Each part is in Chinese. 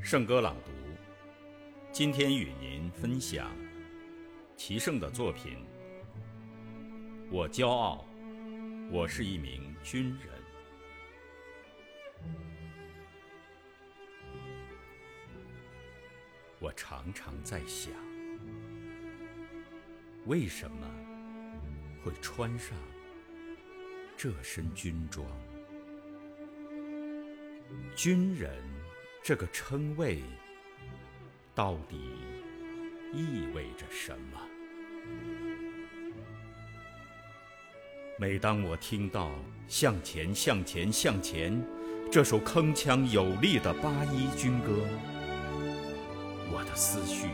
圣歌朗读，今天与您分享齐胜的作品。我骄傲，我是一名军人。我常常在想，为什么会穿上这身军装？军人这个称谓到底意味着什么？每当我听到“向前，向前，向前”这首铿锵有力的八一军歌，我的思绪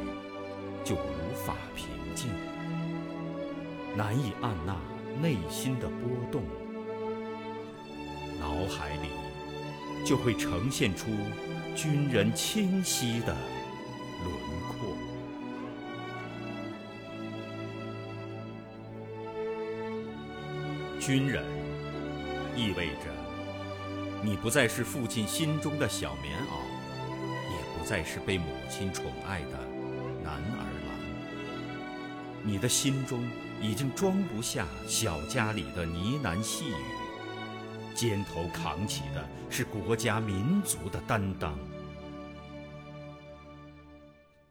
就无法平静，难以按捺内心的波动，脑海里。就会呈现出军人清晰的轮廓。军人意味着你不再是父亲心中的小棉袄，也不再是被母亲宠爱的男儿郎。你的心中已经装不下小家里的呢喃细语。肩头扛起的是国家民族的担当。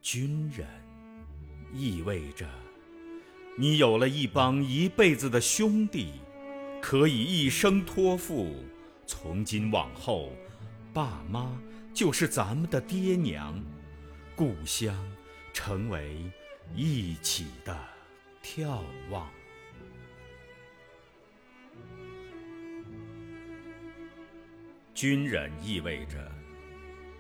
军人意味着你有了一帮一辈子的兄弟，可以一生托付。从今往后，爸妈就是咱们的爹娘，故乡成为一起的眺望。军人意味着，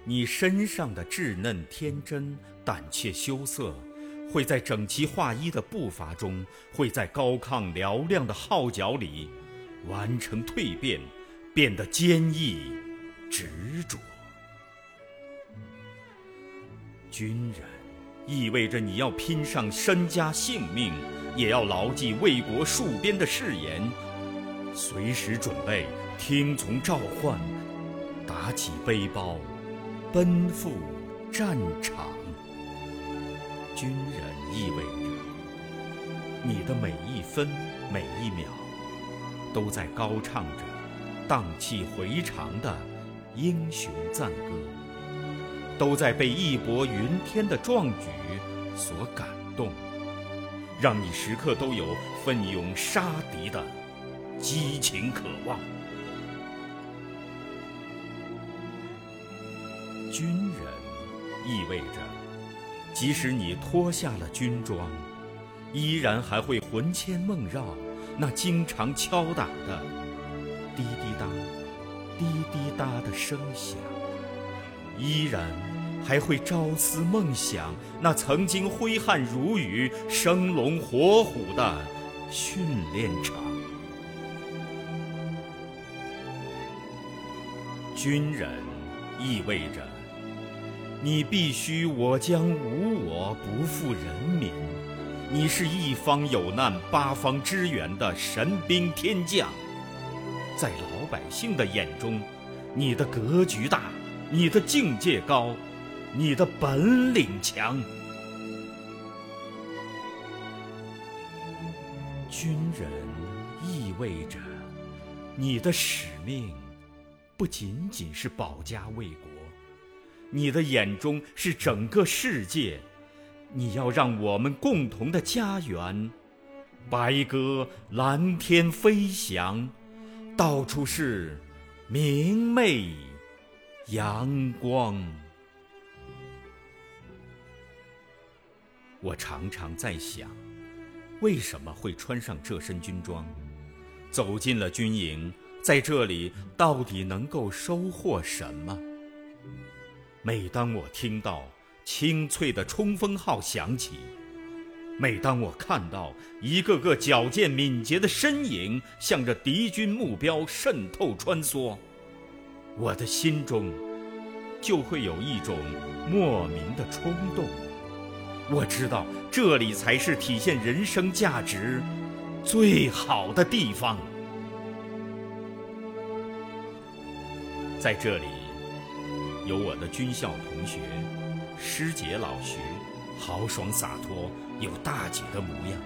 你身上的稚嫩天真、胆怯羞涩，会在整齐划一的步伐中，会在高亢嘹亮的号角里，完成蜕变，变得坚毅、执着。军人意味着你要拼上身家性命，也要牢记为国戍边的誓言，随时准备听从召唤。打起背包，奔赴战场。军人意味着你的每一分每一秒，都在高唱着荡气回肠的英雄赞歌，都在被义薄云天的壮举所感动，让你时刻都有奋勇杀敌的激情渴望。军人意味着，即使你脱下了军装，依然还会魂牵梦绕那经常敲打的滴滴答、滴滴答的声响，依然还会朝思梦想那曾经挥汗如雨、生龙活虎的训练场。军人意味着。你必须我将无我，不负人民。你是一方有难八方支援的神兵天将，在老百姓的眼中，你的格局大，你的境界高，你的本领强。军人意味着，你的使命不仅仅是保家卫国。你的眼中是整个世界，你要让我们共同的家园，白鸽蓝天飞翔，到处是明媚阳光。我常常在想，为什么会穿上这身军装，走进了军营，在这里到底能够收获什么？每当我听到清脆的冲锋号响起，每当我看到一个个矫健敏捷的身影向着敌军目标渗透穿梭，我的心中就会有一种莫名的冲动。我知道这里才是体现人生价值最好的地方，在这里。有我的军校同学，师姐老徐，豪爽洒脱，有大姐的模样；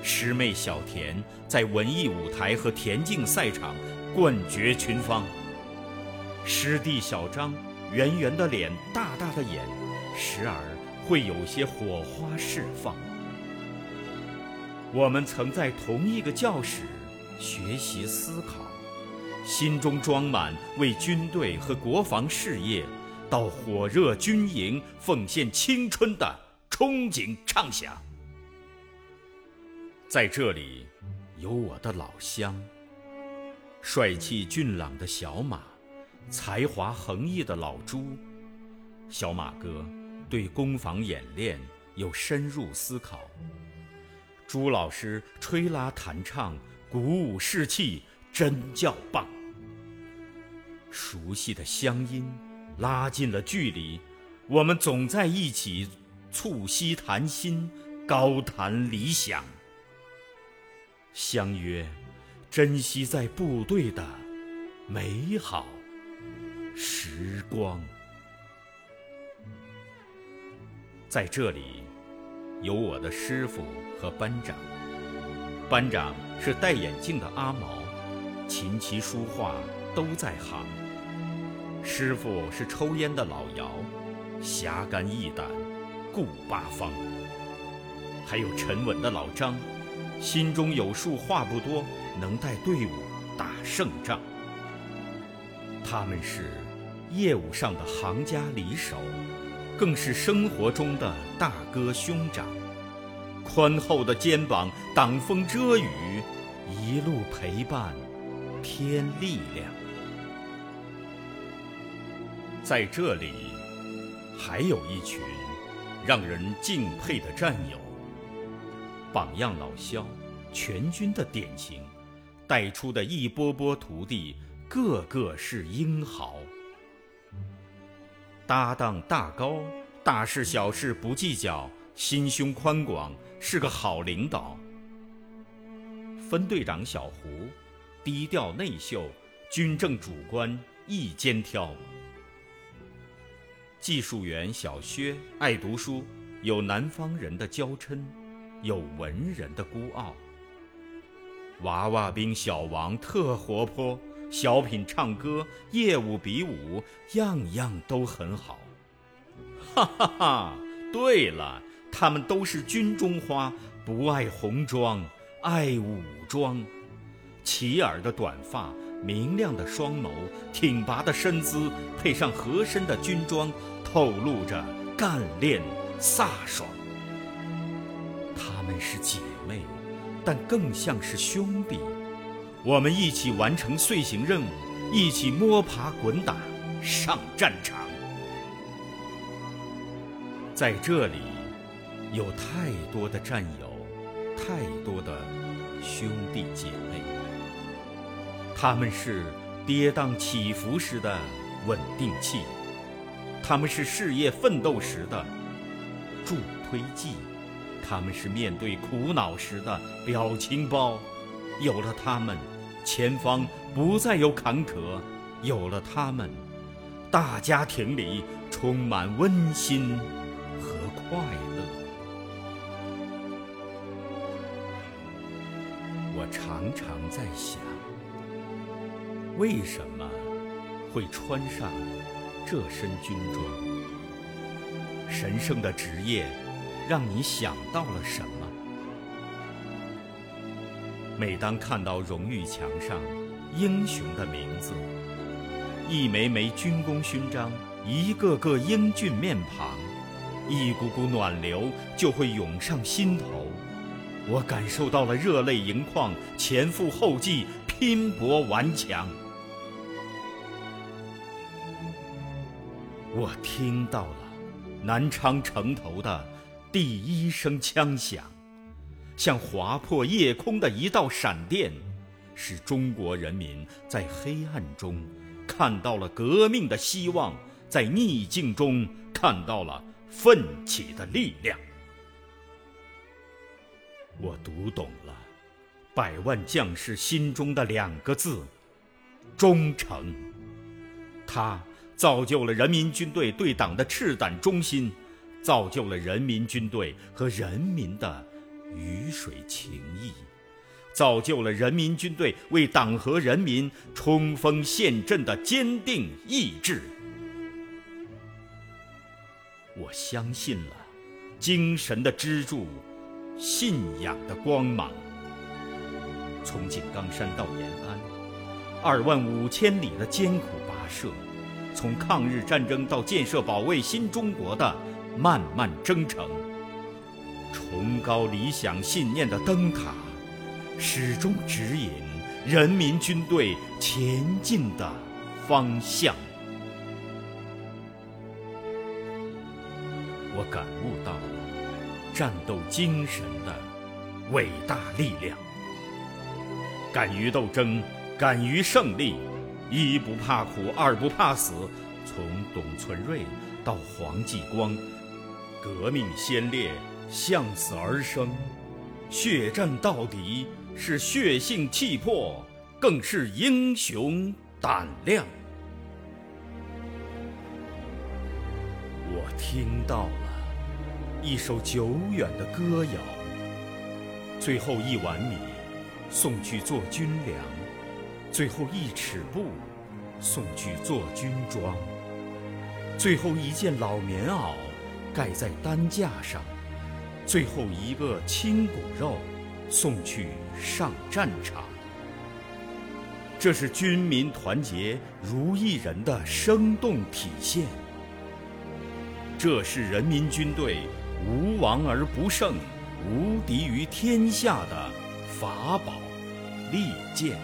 师妹小田在文艺舞台和田径赛场冠绝群芳；师弟小张，圆圆的脸，大大的眼，时而会有些火花释放。我们曾在同一个教室学习思考。心中装满为军队和国防事业到火热军营奉献青春的憧憬畅想。在这里，有我的老乡，帅气俊朗的小马，才华横溢的老朱。小马哥对攻防演练有深入思考，朱老师吹拉弹唱，鼓舞士气。真叫棒！熟悉的乡音，拉近了距离，我们总在一起促膝谈心，高谈理想。相约，珍惜在部队的美好时光。在这里，有我的师傅和班长。班长是戴眼镜的阿毛。琴棋书画都在行，师傅是抽烟的老姚，侠肝义胆，顾八方。还有沉稳的老张，心中有数，话不多，能带队伍打胜仗。他们是业务上的行家里手，更是生活中的大哥兄长，宽厚的肩膀挡风遮雨，一路陪伴。添力量，在这里，还有一群让人敬佩的战友。榜样老肖，全军的典型，带出的一波波徒弟，个个是英豪。搭档大高，大事小事不计较，心胸宽广，是个好领导。分队长小胡。低调内秀，军政主官一肩挑。技术员小薛爱读书，有南方人的娇嗔，有文人的孤傲。娃娃兵小王特活泼，小品唱歌，业务比武，样样都很好。哈哈哈！对了，他们都是军中花，不爱红装，爱武装。齐耳的短发，明亮的双眸，挺拔的身姿，配上合身的军装，透露着干练飒爽。她们是姐妹，但更像是兄弟。我们一起完成遂行任务，一起摸爬滚打上战场。在这里，有太多的战友，太多的兄弟姐妹。他们是跌宕起伏时的稳定器，他们是事业奋斗时的助推剂，他们是面对苦恼时的表情包。有了他们，前方不再有坎坷；有了他们，大家庭里充满温馨和快乐。我常常在想。为什么会穿上这身军装？神圣的职业让你想到了什么？每当看到荣誉墙上英雄的名字，一枚枚军功勋章，一个个英俊面庞，一股股暖流就会涌上心头。我感受到了热泪盈眶、前赴后继、拼搏顽强。我听到了南昌城头的第一声枪响，像划破夜空的一道闪电，使中国人民在黑暗中看到了革命的希望，在逆境中看到了奋起的力量。我读懂了百万将士心中的两个字：忠诚。他。造就了人民军队对党的赤胆忠心，造就了人民军队和人民的鱼水情谊，造就了人民军队为党和人民冲锋陷阵的坚定意志。我相信了精神的支柱，信仰的光芒。从井冈山到延安，二万五千里的艰苦跋涉，从抗日战争到建设保卫新中国的漫漫征程，崇高理想信念的灯塔，始终指引人民军队前进的方向。我感悟到了战斗精神的伟大力量。敢于斗争，敢于胜利，一不怕苦，二不怕死。从董存瑞到黄继光，革命先烈向死而生，血战到底是血性气魄，更是英雄胆量。我听到了一首久远的歌谣，最后一碗米。送去做军粮，最后一尺布送去做军装，最后一件老棉袄盖在担架上，最后一个亲骨肉送去上战场。这是军民团结如一人的生动体现，这是人民军队无王而不胜、无敌于天下的法宝。利剑，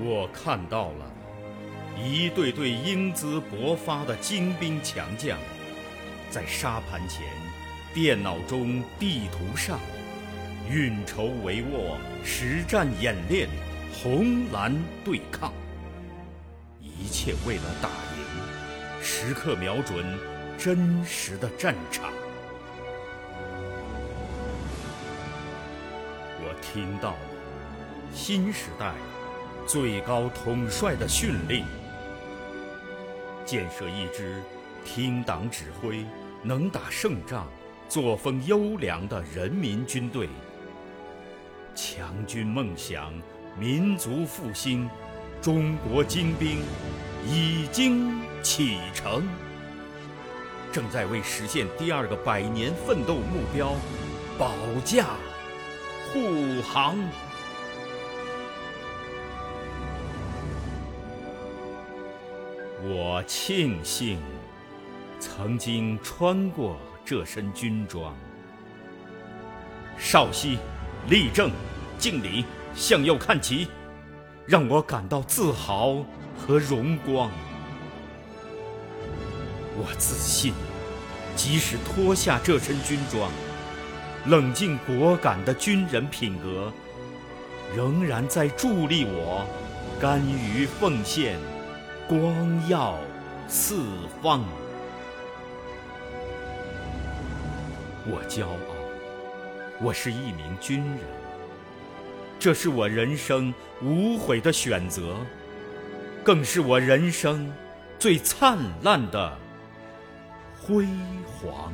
我看到了一队队英姿勃发的精兵强将，在沙盘前、电脑中、地图上运筹帷幄、实战演练、红蓝对抗，一切为了打赢，时刻瞄准真实的战场。我听到了新时代最高统帅的训令：建设一支听党指挥、能打胜仗、作风优良的人民军队。强军梦想、民族复兴、中国精兵已经启程，正在为实现第二个百年奋斗目标保驾。护航。我庆幸曾经穿过这身军装。少熙，立正，敬礼，向右看齐，让我感到自豪和荣光。我自信，即使脱下这身军装。冷静果敢的军人品格，仍然在助力我，甘于奉献，光耀四方。我骄傲，我是一名军人，这是我人生无悔的选择，更是我人生最灿烂的辉煌。